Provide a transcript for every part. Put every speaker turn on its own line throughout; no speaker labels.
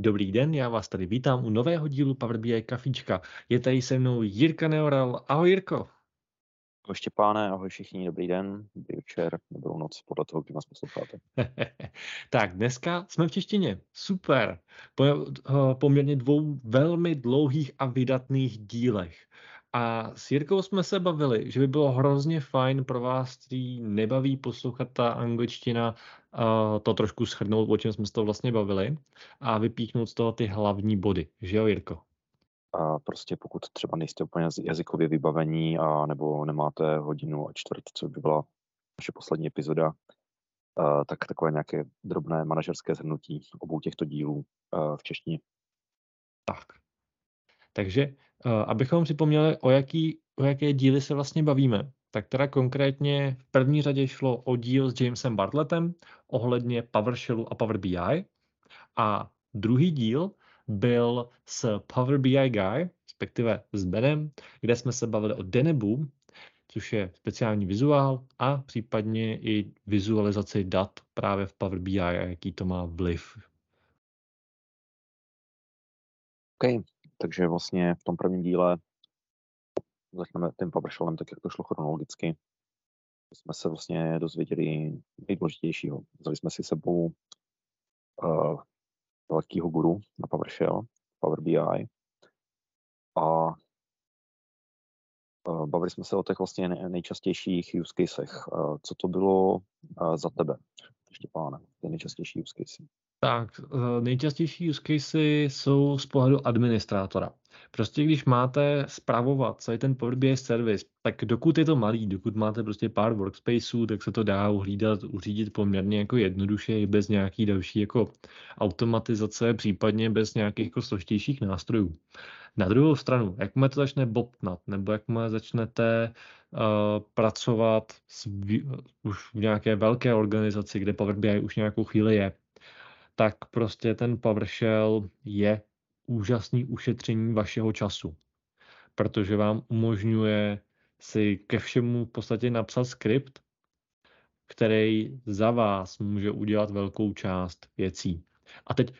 Dobrý den, já vás tady vítám u nového dílu Power BI Kafička. Je tady se mnou Jirka Neoral. Ahoj Jirko.
Ahoj Štěpáne, ahoj všichni, dobrý den, dobrý večer, dobrou noc, podle toho, kdy nás posloucháte.
tak, dneska jsme v češtině. Super. Po uh, poměrně dvou velmi dlouhých a vydatných dílech. A s Jirkou jsme se bavili, že by bylo hrozně fajn pro vás, který nebaví poslouchat ta angličtina, to trošku shrnout, o čem jsme se to vlastně bavili, a vypíchnout z toho ty hlavní body. Že jo, Jirko?
A prostě pokud třeba nejste úplně jazykově vybavení a nebo nemáte hodinu a čtvrt, co by byla naše poslední epizoda, tak takové nějaké drobné manažerské zhrnutí obou těchto dílů v češtině.
Tak. Takže abychom připomněli, o, jaký, o jaké díly se vlastně bavíme, tak teda konkrétně v první řadě šlo o díl s Jamesem Bartlettem ohledně PowerShellu a Power BI a druhý díl byl s Power BI Guy, respektive s Benem, kde jsme se bavili o Denebu, což je speciální vizuál a případně i vizualizaci dat právě v Power BI a jaký to má vliv.
OK, takže vlastně v tom prvním díle začneme tím PowerShellem tak, jak to šlo chronologicky. Jsme se vlastně dozvěděli nejdůležitějšího. Vzali jsme si sebou uh, velkého guru na PowerShell, Power BI. A bavili jsme se o těch vlastně nejčastějších use casech. Co to bylo za tebe, Štěpáne, ty nejčastější use casey?
Tak, eh, nejčastější use casey jsou z pohledu administrátora. Prostě když máte zpravovat celý ten Power BI service, tak dokud je to malý, dokud máte prostě pár workspaceů, tak se to dá uhlídat, uřídit poměrně jako jednoduše i bez nějaký další jako automatizace, případně bez nějakých jako složitějších nástrojů. Na druhou stranu, jakmile to začne bobtnat, nebo jakmile začnete uh, pracovat s, už v nějaké velké organizaci, kde Power BI už nějakou chvíli je, tak prostě ten PowerShell je úžasný ušetření vašeho času, protože vám umožňuje si ke všemu v podstatě napsat skript, který za vás může udělat velkou část věcí. A teď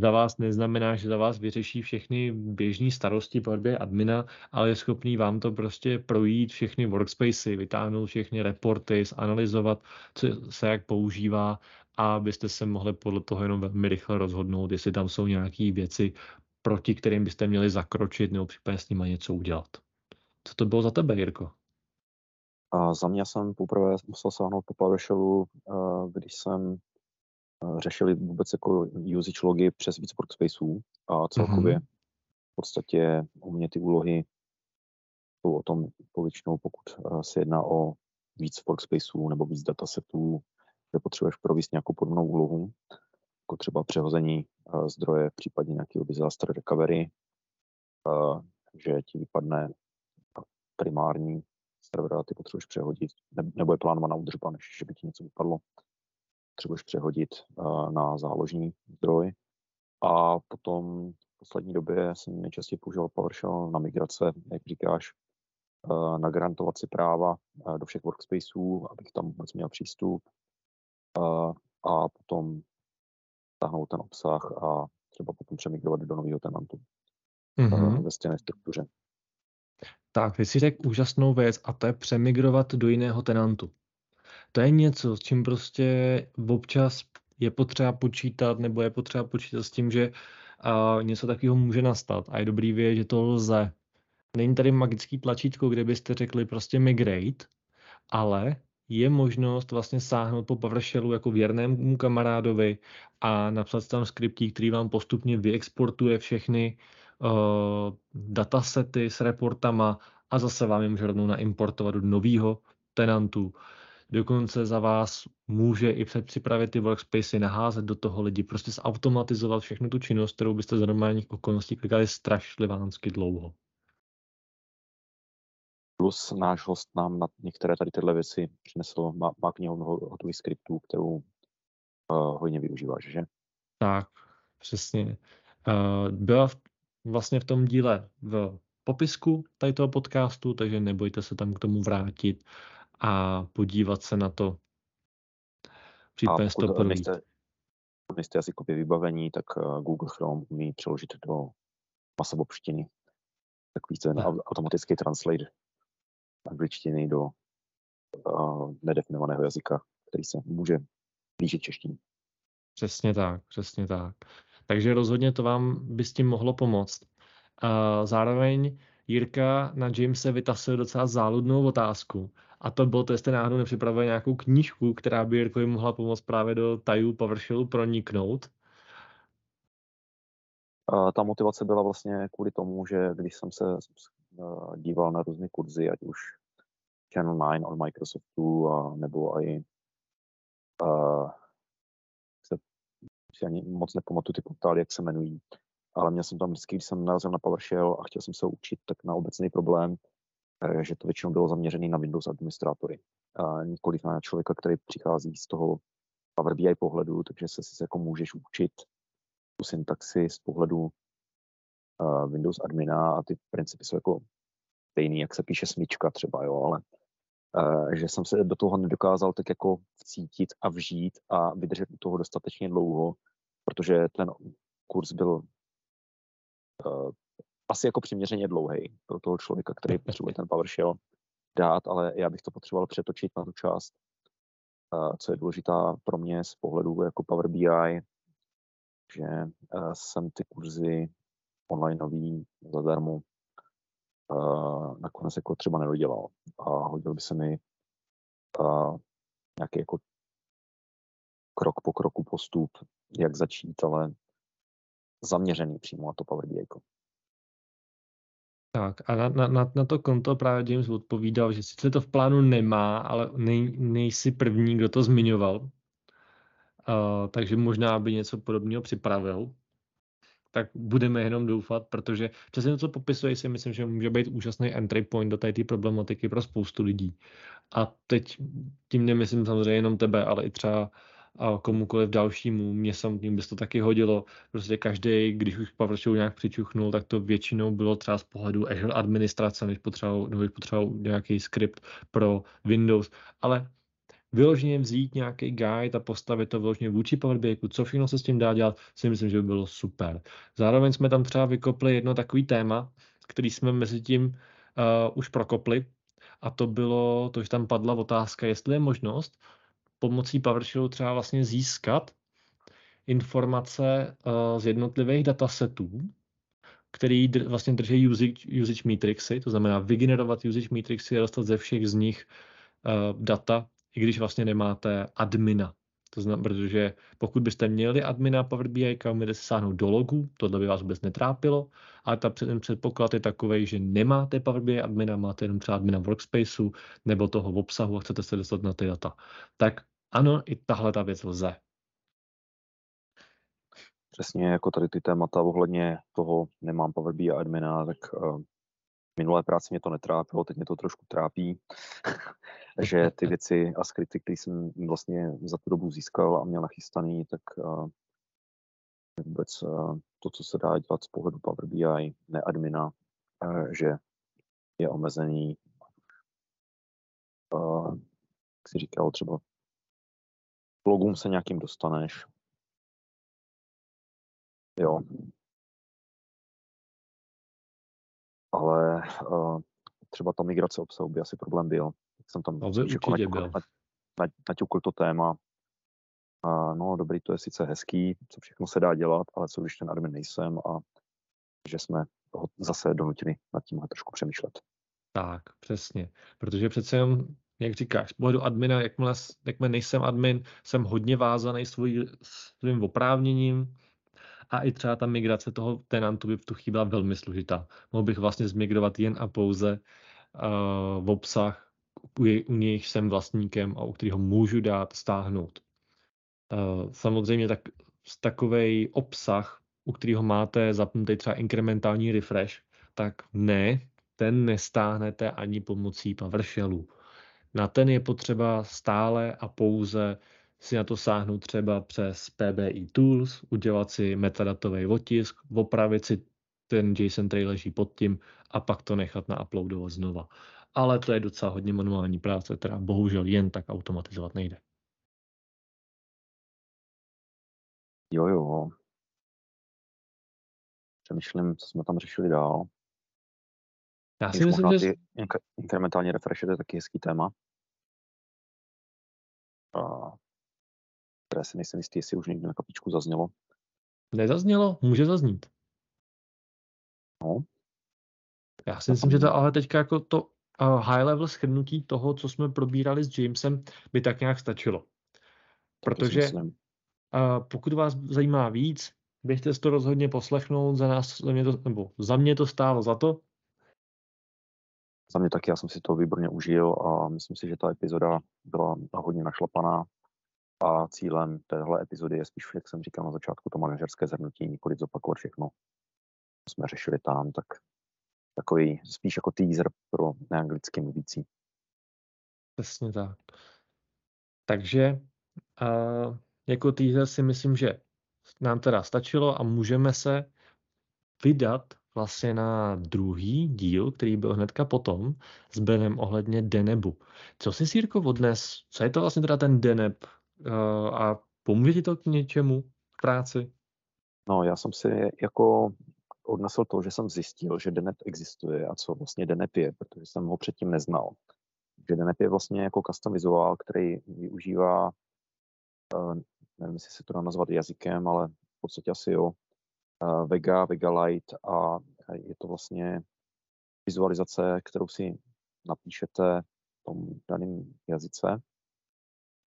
za vás neznamená, že za vás vyřeší všechny běžné starosti Power admina, ale je schopný vám to prostě projít všechny workspacey, vytáhnout všechny reporty, zanalizovat, co se jak používá a byste se mohli podle toho jenom velmi rychle rozhodnout, jestli tam jsou nějaké věci, proti kterým byste měli zakročit nebo případně s nimi něco udělat. Co to bylo za tebe, Jirko?
A za mě jsem poprvé musel sáhnout po PowerShellu, eh, když jsem eh, řešili vůbec jako usage logy přes víc workspaceů a celkově mm-hmm. v podstatě u mě ty úlohy jsou o tom povětšinou, pokud eh, se jedná o víc workspaceů nebo víc datasetů, kde potřebuješ provést nějakou podobnou úlohu, jako třeba přehození uh, zdroje, případně nějakého disaster recovery, uh, že ti vypadne primární server a ty potřebuješ přehodit, ne, nebo je plánovaná údržba, než že by ti něco vypadlo. Potřebuješ přehodit uh, na záložní zdroj. A potom v poslední době jsem nejčastěji používal PowerShell na migrace, jak říkáš, na garantovat si práva do všech workspaceů, abych tam vůbec měl přístup, a potom stáhnout ten obsah a třeba potom přemigrovat do nového tenantu mm-hmm. ve stejné struktuře.
Tak, vy si řekl úžasnou věc a to je přemigrovat do jiného tenantu. To je něco, s čím prostě občas je potřeba počítat, nebo je potřeba počítat s tím, že uh, něco takového může nastat a je dobrý vědět, že to lze. Není tady magický tlačítko, kde byste řekli prostě migrate, ale je možnost vlastně sáhnout po PowerShellu jako věrnému kamarádovi a napsat tam skriptí, který vám postupně vyexportuje všechny uh, datasety s reportama a zase vám je může rovnou naimportovat do nového tenantu. Dokonce za vás může i předpřipravit ty workspacey, naházet do toho lidi, prostě zautomatizovat všechnu tu činnost, kterou byste za normálních okolností klikali strašlivánsky dlouho.
Plus náš host nám na některé tady tyhle věci přinesl, má, má knihu mnoho hotových skriptů, kterou uh, hodně využíváš, že?
Tak, přesně. Uh, byla v, vlastně v tom díle v popisku tady toho podcastu, takže nebojte se tam k tomu vrátit a podívat se na to.
Případně a pokud nejste, nejste jazykově vybavení, tak uh, Google Chrome umí přeložit do masovopštiny takový ten
Tak.
automatický translate angličtiny do uh, nedefinovaného jazyka, který se může blížit češtině.
Přesně tak, přesně tak. Takže rozhodně to vám by s tím mohlo pomoct. A zároveň Jirka na Jamese vytasil docela záludnou otázku. A to bylo, to jestli náhodou nepřipravuje nějakou knížku, která by Jirkovi mohla pomoct právě do tajů PowerShellu proniknout.
Uh, ta motivace byla vlastně kvůli tomu, že když jsem se uh, díval na různé kurzy, ať už Channel 9 od Microsoftu, a, nebo i uh, se, si ani moc nepamatuju ty portály, jak se jmenují, ale měl jsem tam vždycky, když jsem narazil na PowerShell a chtěl jsem se učit, tak na obecný problém, eh, že to většinou bylo zaměřené na Windows administrátory. A nikoliv na člověka, který přichází z toho Power BI pohledu, takže se si jako můžeš učit tu syntaxi z pohledu uh, Windows admina a ty principy jsou jako stejný, jak se píše smyčka třeba, jo, ale uh, že jsem se do toho nedokázal tak jako vcítit a vžít a vydržet u toho dostatečně dlouho, protože ten kurz byl uh, asi jako přiměřeně dlouhý pro toho člověka, který potřebuje ten PowerShell dát, ale já bych to potřeboval přetočit na tu část, uh, co je důležitá pro mě z pohledu jako Power BI, že uh, jsem ty kurzy online nový zadarmo uh, nakonec jako třeba nedodělal a hodil by se mi uh, nějaký jako krok po kroku postup, jak začít, ale zaměřený přímo na to Power BI.
Tak a na, na, na, to konto právě James odpovídal, že sice to v plánu nemá, ale nej, nejsi první, kdo to zmiňoval. Uh, takže možná by něco podobného připravil. Tak budeme jenom doufat, protože přesně to, co popisuje, si myslím, že může být úžasný entry point do té problematiky pro spoustu lidí. A teď tím nemyslím samozřejmě jenom tebe, ale i třeba a komukoliv dalšímu. Mě samotným by to taky hodilo. Prostě každý, když už PowerShell nějak přičuchnul, tak to většinou bylo třeba z pohledu Azure administrace, než potřeboval, nebo potřeboval nějaký skript pro Windows. Ale vyloženě vzít nějaký guide a postavit to vyloženě vůči Power BI, co všechno se s tím dá dělat, si myslím, že by bylo super. Zároveň jsme tam třeba vykopli jedno takový téma, který jsme mezi tím uh, už prokopli, a to bylo, to, že tam padla otázka, jestli je možnost pomocí PowerShellu třeba vlastně získat informace uh, z jednotlivých datasetů, který dr- vlastně drží usage, usage matrixy, to znamená vygenerovat usage matrixy a dostat ze všech z nich uh, data, i když vlastně nemáte admina. To znamená, protože pokud byste měli admina Power BI, můžete se sáhnout do logu, tohle by vás vůbec netrápilo, ale ta ten předpoklad je takový, že nemáte Power BI admina, máte jenom třeba admina workspaceu nebo toho v obsahu a chcete se dostat na ty data. Tak ano, i tahle ta věc lze.
Přesně jako tady ty témata ohledně toho nemám Power BI admina, tak uh, minulé práci mě to netrápilo, teď mě to trošku trápí, že ty věci a skryty, které jsem vlastně za tu dobu získal a měl nachystaný, tak uh, vůbec uh, to, co se dá dělat z pohledu Power BI, neadmina, uh, že je omezený, uh, jak si říkal, třeba logům se nějakým dostaneš. Jo. Ale uh, třeba ta migrace obsahu by asi problém byl. Jsem tam
no, jako naťukl,
na, naťukl to téma. Uh, no dobrý, to je sice hezký, co všechno se dá dělat, ale co když ten admin nejsem a že jsme ho zase donutili nad tímhle trošku přemýšlet.
Tak, přesně. Protože přece jenom jak říkáš, z pohledu admina, jakmile, jakmile nejsem admin, jsem hodně vázaný svůj, svým oprávněním a i třeba ta migrace toho tenantu by v tu chvíli byla velmi složitá. Mohl bych vlastně zmigrovat jen a pouze uh, v obsah, u, u nějž jsem vlastníkem a u kterého můžu dát stáhnout. Uh, samozřejmě tak, takový obsah, u kterého máte zapnutý třeba inkrementální refresh, tak ne, ten nestáhnete ani pomocí PowerShellu. Na ten je potřeba stále a pouze si na to sáhnout třeba přes PBI Tools, udělat si metadatový otisk, opravit si ten JSON, který leží pod tím a pak to nechat na uploadovat znova. Ale to je docela hodně manuální práce, která bohužel jen tak automatizovat nejde.
Jo, jo. Přemýšlím, co jsme tam řešili dál.
Já si
Když
myslím, že...
ty inkrementální refreshy, to je taky hezký téma. A, které si nejsem jistý, jestli už někdy na kapíčku zaznělo.
Nezaznělo? Může zaznít.
No,
Já si myslím, že to ale teďka jako to high level shrnutí toho, co jsme probírali s Jamesem, by tak nějak stačilo. Protože uh, pokud vás zajímá víc, běžte si to rozhodně poslechnout, za nás, za mě to, nebo za mě to stálo za to.
Za mě taky, já jsem si to výborně užil a myslím si, že ta epizoda byla hodně našlapaná a cílem téhle epizody je spíš, jak jsem říkal na začátku, to manažerské zhrnutí, nikoli zopakovat všechno, co jsme řešili tam, tak takový spíš jako teaser pro neanglicky mluvící.
Přesně tak. Takže uh, jako teaser si myslím, že nám teda stačilo a můžeme se vydat vlastně na druhý díl, který byl hnedka potom, s Benem ohledně Denebu. Co si, Sírko, odnes? Co je to vlastně teda ten Deneb? Uh, a pomůže ti to k něčemu v práci?
No, já jsem si jako odnesl to, že jsem zjistil, že Denep existuje a co vlastně Denep je, protože jsem ho předtím neznal. Že Denep je vlastně jako custom vizuál, který využívá, uh, nevím, jestli se to dá nazvat jazykem, ale v podstatě asi jo, uh, Vega, Vega Light a je to vlastně vizualizace, kterou si napíšete v tom daném jazyce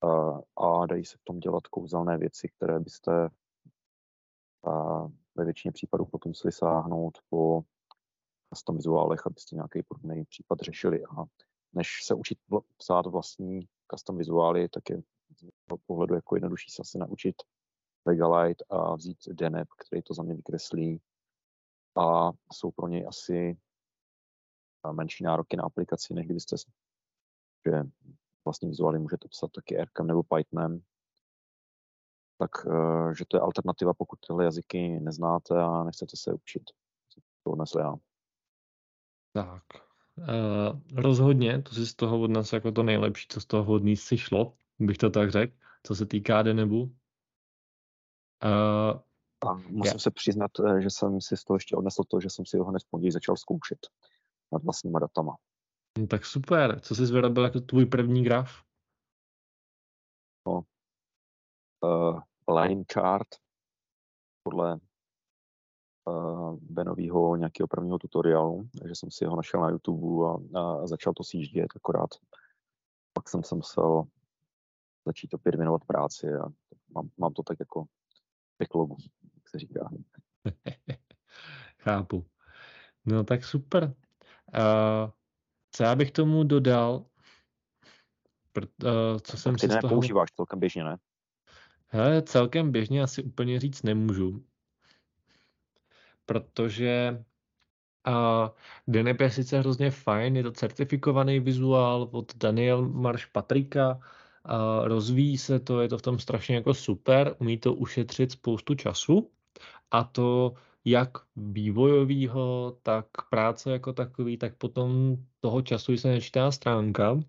uh, a dají se v tom dělat kouzelné věci, které byste ve většině případů potom museli sáhnout po custom vizuálech, abyste nějaký podobný případ řešili. A než se učit psát vlastní custom vizuály, tak je z pohledu jako jednodušší se asi naučit Vega Light a vzít Deneb, který to za mě vykreslí a jsou pro něj asi menší nároky na aplikaci, než kdybyste že vlastní vizuály můžete psat taky R nebo Pythonem, tak že to je alternativa, pokud tyhle jazyky neznáte a nechcete se učit. To odnesl já.
Tak, uh, rozhodně, to si z toho od nás jako to nejlepší, co z toho od si šlo, bych to tak řekl, co se týká Denebu. Uh,
a musím já. se přiznat, že jsem si z toho ještě odnesl to, že jsem si ho hned v pondělí začal zkoušet nad vlastníma datama.
No, tak super. Co jsi vyrobil jako tvůj první graf?
No, uh, line chart podle uh, Benovýho nějakého prvního tutoriálu, takže jsem si ho našel na YouTube a, a začal to sjíždět, akorát pak jsem se musel začít opět věnovat práci a mám, mám to tak jako backlogu, jak se říká.
Chápu. No tak super. Uh, co já bych tomu dodal, pr- uh, co jsem
tak
si
ty
z toho...
nepoužíváš celkem běžně, ne?
Hele, celkem běžně asi úplně říct nemůžu. Protože a Denep je sice hrozně fajn, je to certifikovaný vizuál od Daniel Marš Patrika, a rozvíjí se to, je to v tom strašně jako super, umí to ušetřit spoustu času a to jak vývojového, tak práce jako takový, tak potom toho času se nečítá stránka.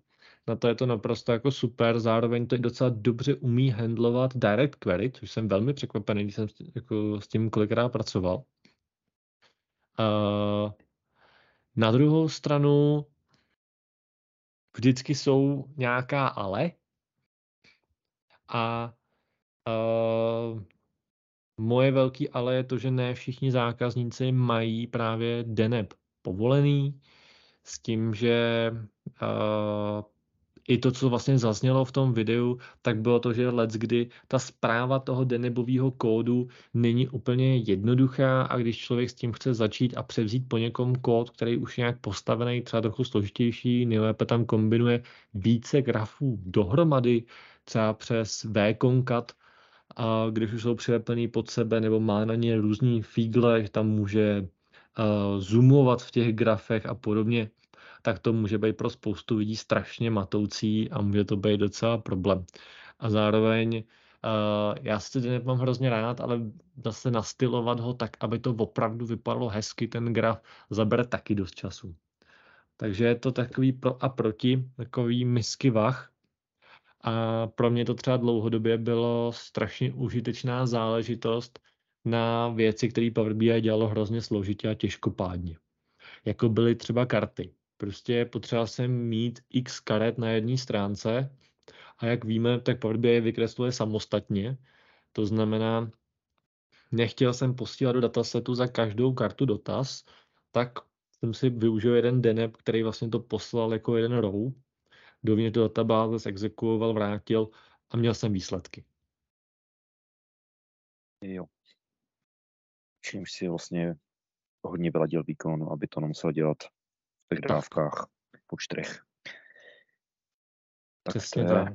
Na to je to naprosto jako super, zároveň to docela dobře umí handlovat direct query, což jsem velmi překvapený, když jsem jako s tím kolikrát pracoval. Uh, na druhou stranu vždycky jsou nějaká ale a uh, moje velký ale je to, že ne všichni zákazníci mají právě DNEP povolený, s tím, že uh, i to, co vlastně zaznělo v tom videu, tak bylo to, že let's kdy ta zpráva toho denebového kódu není úplně jednoduchá a když člověk s tím chce začít a převzít po někom kód, který už je nějak postavený, třeba trochu složitější, nejlépe tam kombinuje více grafů dohromady, třeba přes vconcat, a když už jsou přilepený pod sebe nebo má na ně různý fígle, tam může uh, zoomovat v těch grafech a podobně, tak to může být pro spoustu lidí strašně matoucí a může to být docela problém. A zároveň uh, já ten mám hrozně rád, ale zase nastylovat ho tak, aby to opravdu vypadalo hezky, ten graf zabere taky dost času. Takže je to takový pro a proti, takový misky vach. A pro mě to třeba dlouhodobě bylo strašně užitečná záležitost na věci, které Power BI dělalo hrozně složitě a těžkopádně. Jako byly třeba karty. Prostě potřeboval jsem mít x karet na jedné stránce a jak víme, tak Power BI vykresluje samostatně. To znamená, nechtěl jsem posílat do datasetu za každou kartu dotaz, tak jsem si využil jeden deneb, který vlastně to poslal jako jeden row, dovnitř do databáze, zexekuoval, vrátil a měl jsem výsledky.
Jo. Čímž si vlastně hodně vyladil výkon, aby to nemusel dělat těch dávkách, počtrech.
Tak Přesně tak.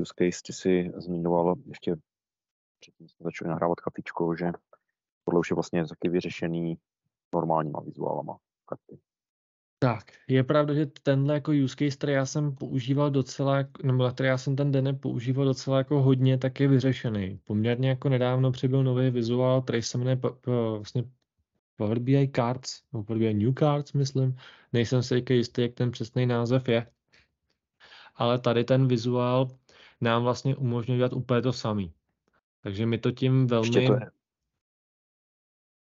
Use case ty si zmiňoval ještě předtím jsme začali nahrávat kafičko, že tohle už je vlastně taky vyřešený normálníma vizuálama karty.
Tak, je pravda, že tenhle jako use case, který já jsem používal docela, nebo který já jsem ten den používal docela jako hodně, tak je vyřešený. Poměrně jako nedávno přibyl nový vizuál, který se jmenuje vlastně Power BI Cards, nebo Power BI New Cards, myslím. Nejsem si jistý, jak ten přesný název je. Ale tady ten vizuál nám vlastně umožňuje dělat úplně to samý. Takže mi to tím velmi... Ještě
to je,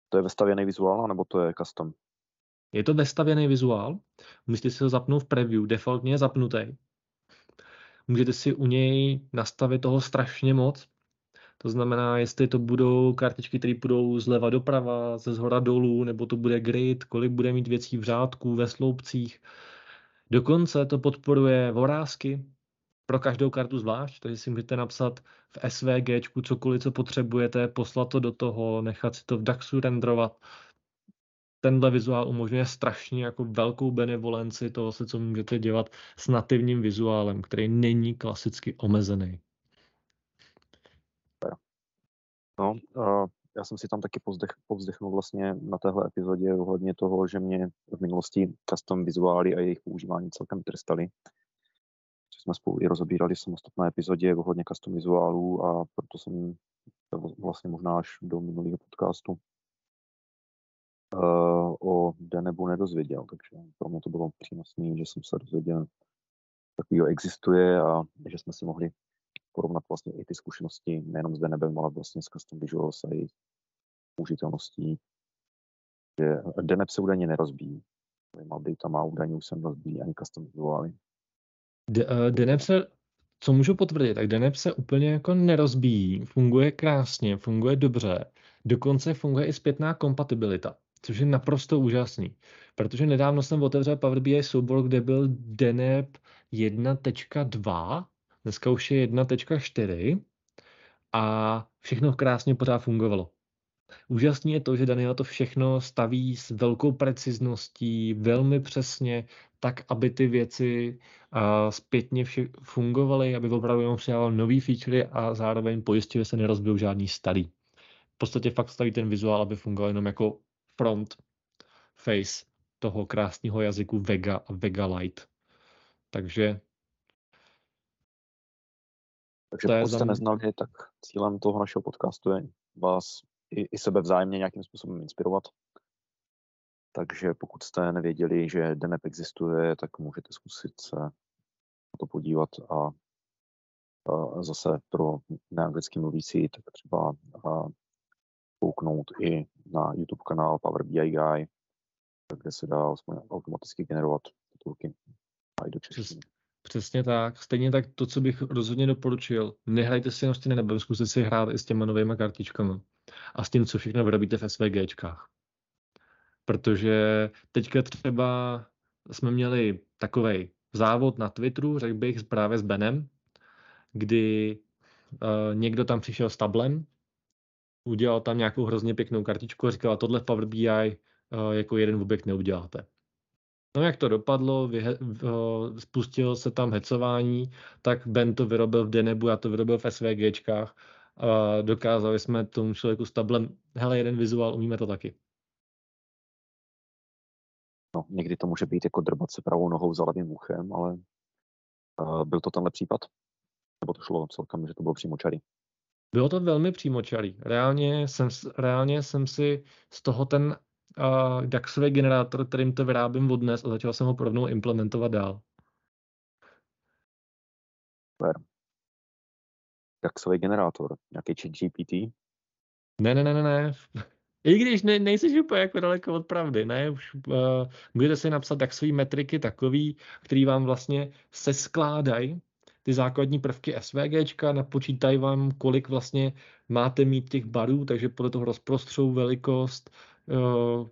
to je vestavěný vizuál, nebo to je custom?
Je to vestavěný vizuál, můžete si ho zapnout v preview, defaultně je zapnutý. Můžete si u něj nastavit toho strašně moc. To znamená, jestli to budou kartičky, které budou zleva doprava, ze zhora dolů, nebo to bude grid, kolik bude mít věcí v řádku, ve sloupcích. Dokonce to podporuje vorázky, pro každou kartu zvlášť, takže si můžete napsat v SVG cokoliv, co potřebujete, poslat to do toho, nechat si to v DAXu renderovat. Tenhle vizuál umožňuje strašně jako velkou benevolenci toho, co můžete dělat s nativním vizuálem, který není klasicky omezený.
No, já jsem si tam taky povzdech, povzdechnul vlastně na téhle epizodě ohledně toho, že mě v minulosti custom vizuály a jejich používání celkem trestali jsme spolu i rozebírali v samostatné epizodě ohledně custom vizuálů a proto jsem vlastně možná až do minulého podcastu uh, o Denebu nedozvěděl, takže pro mě to bylo přínosné, že jsem se dozvěděl, takovýho existuje a že jsme si mohli porovnat vlastně i ty zkušenosti nejenom s Denebem, ale vlastně s Custom Visuals a jejich použitelností. Že Deneb se údajně nerozbíjí. Tam má údajně už jsem rozbíjí ani custom vizuály.
Eh, Deneb se, co můžu potvrdit, tak Deneb se úplně jako nerozbíjí, funguje krásně, funguje dobře, dokonce funguje i zpětná kompatibilita, což je naprosto úžasný. Protože nedávno jsem otevřel Power BI soubor, kde byl Deneb 1.2, dneska už je 1.4 a všechno krásně pořád fungovalo. Úžasný je to, že Daniel to všechno staví s velkou precizností, velmi přesně, tak, aby ty věci uh, zpětně vše fungovaly, aby opravdu jenom přidával nový feature a zároveň pojistil, že se nerozbijou žádný starý. V podstatě fakt staví ten vizuál, aby fungoval jenom jako front face toho krásného jazyku Vega a Vega Light. Takže
takže pokud jste neznali, tak cílem toho našeho podcastu je vás i, i sebe vzájemně nějakým způsobem inspirovat. Takže pokud jste nevěděli, že DNEP existuje, tak můžete zkusit se na to podívat a, a zase pro neanglicky mluvící, tak třeba a, kouknout i na YouTube kanál Power BI Guy, kde se dá automaticky generovat titulky a i do češtiny.
Přesně tak. Stejně tak to, co bych rozhodně doporučil. Nehrajte si jenom s tím zkuste si hrát i s těma novými kartičkami. A s tím, co všechno vyrobíte v SVGčkách. Protože teďka třeba jsme měli takový závod na Twitteru, řekl bych právě s Benem, kdy uh, někdo tam přišel s tablem, udělal tam nějakou hrozně pěknou kartičku a říkal, tohle v Power BI uh, jako jeden objekt neuděláte. No jak to dopadlo, vyhe, uh, spustilo se tam hecování, tak Ben to vyrobil v Denebu, já to vyrobil v SVGčkách a dokázali jsme tomu člověku s tablem, hele, jeden vizuál, umíme to taky.
No, někdy to může být jako drbat se pravou nohou za levým uchem, ale uh, byl to tenhle případ? Nebo to šlo celkem, že to bylo přímočarý?
Bylo to velmi přímočarý. Reálně jsem, reálně jsem si z toho ten uh, DAXový generátor, kterým to vyrábím od dnes a začal jsem ho rovnou implementovat dál.
Super. Jaxový generátor, nějaký chat GPT?
Ne, ne, ne, ne, ne. I když ne, nejsi úplně jako daleko od pravdy, ne, už uh, můžete si napsat taxové metriky takový, který vám vlastně se skládají ty základní prvky SVGčka, napočítají vám, kolik vlastně máte mít těch barů, takže podle toho rozprostřou velikost,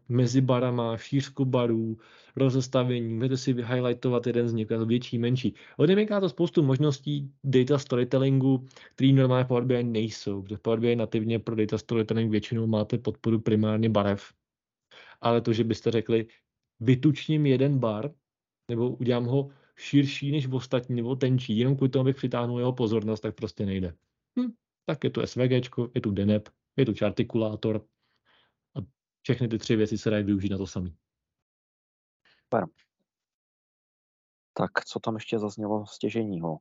mezi barama, šířku barů, rozestavení, můžete si vyhighlightovat jeden z nich, větší, menší. Odemyká to spoustu možností data storytellingu, který normálně Power BI nejsou, protože Power BI nativně pro data storytelling většinou máte podporu primárně barev. Ale to, že byste řekli, vytučním jeden bar, nebo udělám ho širší než v ostatní, nebo tenčí, jenom kvůli tomu, abych přitáhnul jeho pozornost, tak prostě nejde. Hm, tak je tu SVG, je tu DNEP, je tu chartikulátor a všechny ty tři věci se dají využít na to samý.
Super. Tak co tam ještě zaznělo stěženího?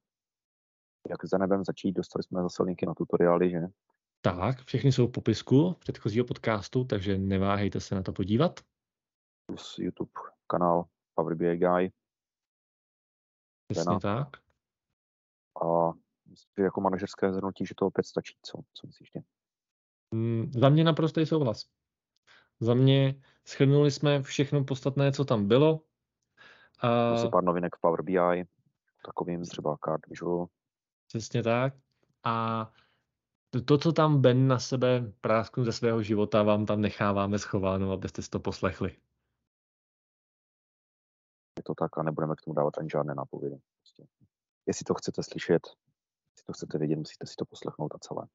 Jak za nebem začít? Dostali jsme zase linky na tutoriály, že?
Tak, všechny jsou v popisku předchozího podcastu, takže neváhejte se na to podívat.
Plus YouTube kanál Power BI Guy.
Přesně tak.
A myslím, jako manažerské zhrnutí, že to opět stačí. Co, co myslíš ty?
Mm, za mě naprostý souhlas. Za mě schrnuli jsme všechno podstatné, co tam bylo.
A... Plus pár novinek v Power BI, takovým třeba Card Visual.
Přesně tak. A to, co tam Ben na sebe prásknu ze svého života, vám tam necháváme schováno, abyste si to poslechli.
Je to tak a nebudeme k tomu dávat ani žádné nápovědy. Prostě. Jestli to chcete slyšet, jestli to chcete vědět, musíte si to poslechnout a celé.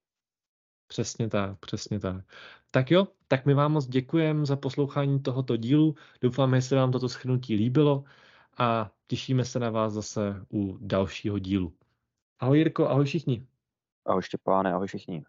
Přesně tak, přesně tak. Tak jo, tak my vám moc děkujeme za poslouchání tohoto dílu. Doufáme, že se vám toto schrnutí líbilo a těšíme se na vás zase u dalšího dílu. Ahoj Jirko, ahoj všichni.
Ahoj Štěpáne, ahoj všichni.